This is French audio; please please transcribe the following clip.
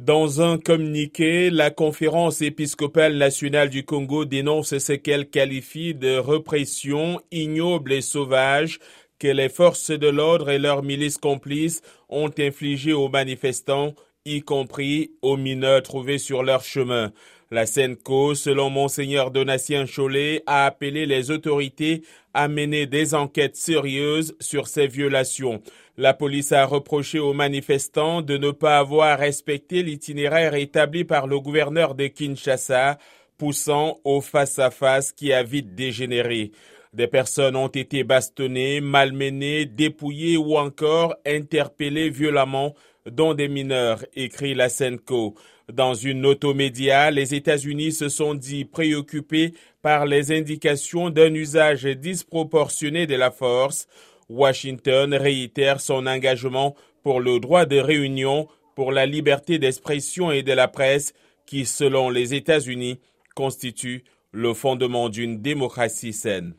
Dans un communiqué, la conférence épiscopale nationale du Congo dénonce ce qu'elle qualifie de répression ignoble et sauvage que les forces de l'ordre et leurs milices complices ont infligé aux manifestants, y compris aux mineurs trouvés sur leur chemin. La SENCO, selon Monseigneur Donatien Cholet, a appelé les autorités à mener des enquêtes sérieuses sur ces violations. La police a reproché aux manifestants de ne pas avoir respecté l'itinéraire établi par le gouverneur de Kinshasa, poussant au face-à-face qui a vite dégénéré. Des personnes ont été bastonnées, malmenées, dépouillées ou encore interpellées violemment, dont des mineurs, écrit la Senco. Dans une note média, les États-Unis se sont dit préoccupés par les indications d'un usage disproportionné de la force. Washington réitère son engagement pour le droit de réunion, pour la liberté d'expression et de la presse, qui, selon les États-Unis, constitue le fondement d'une démocratie saine.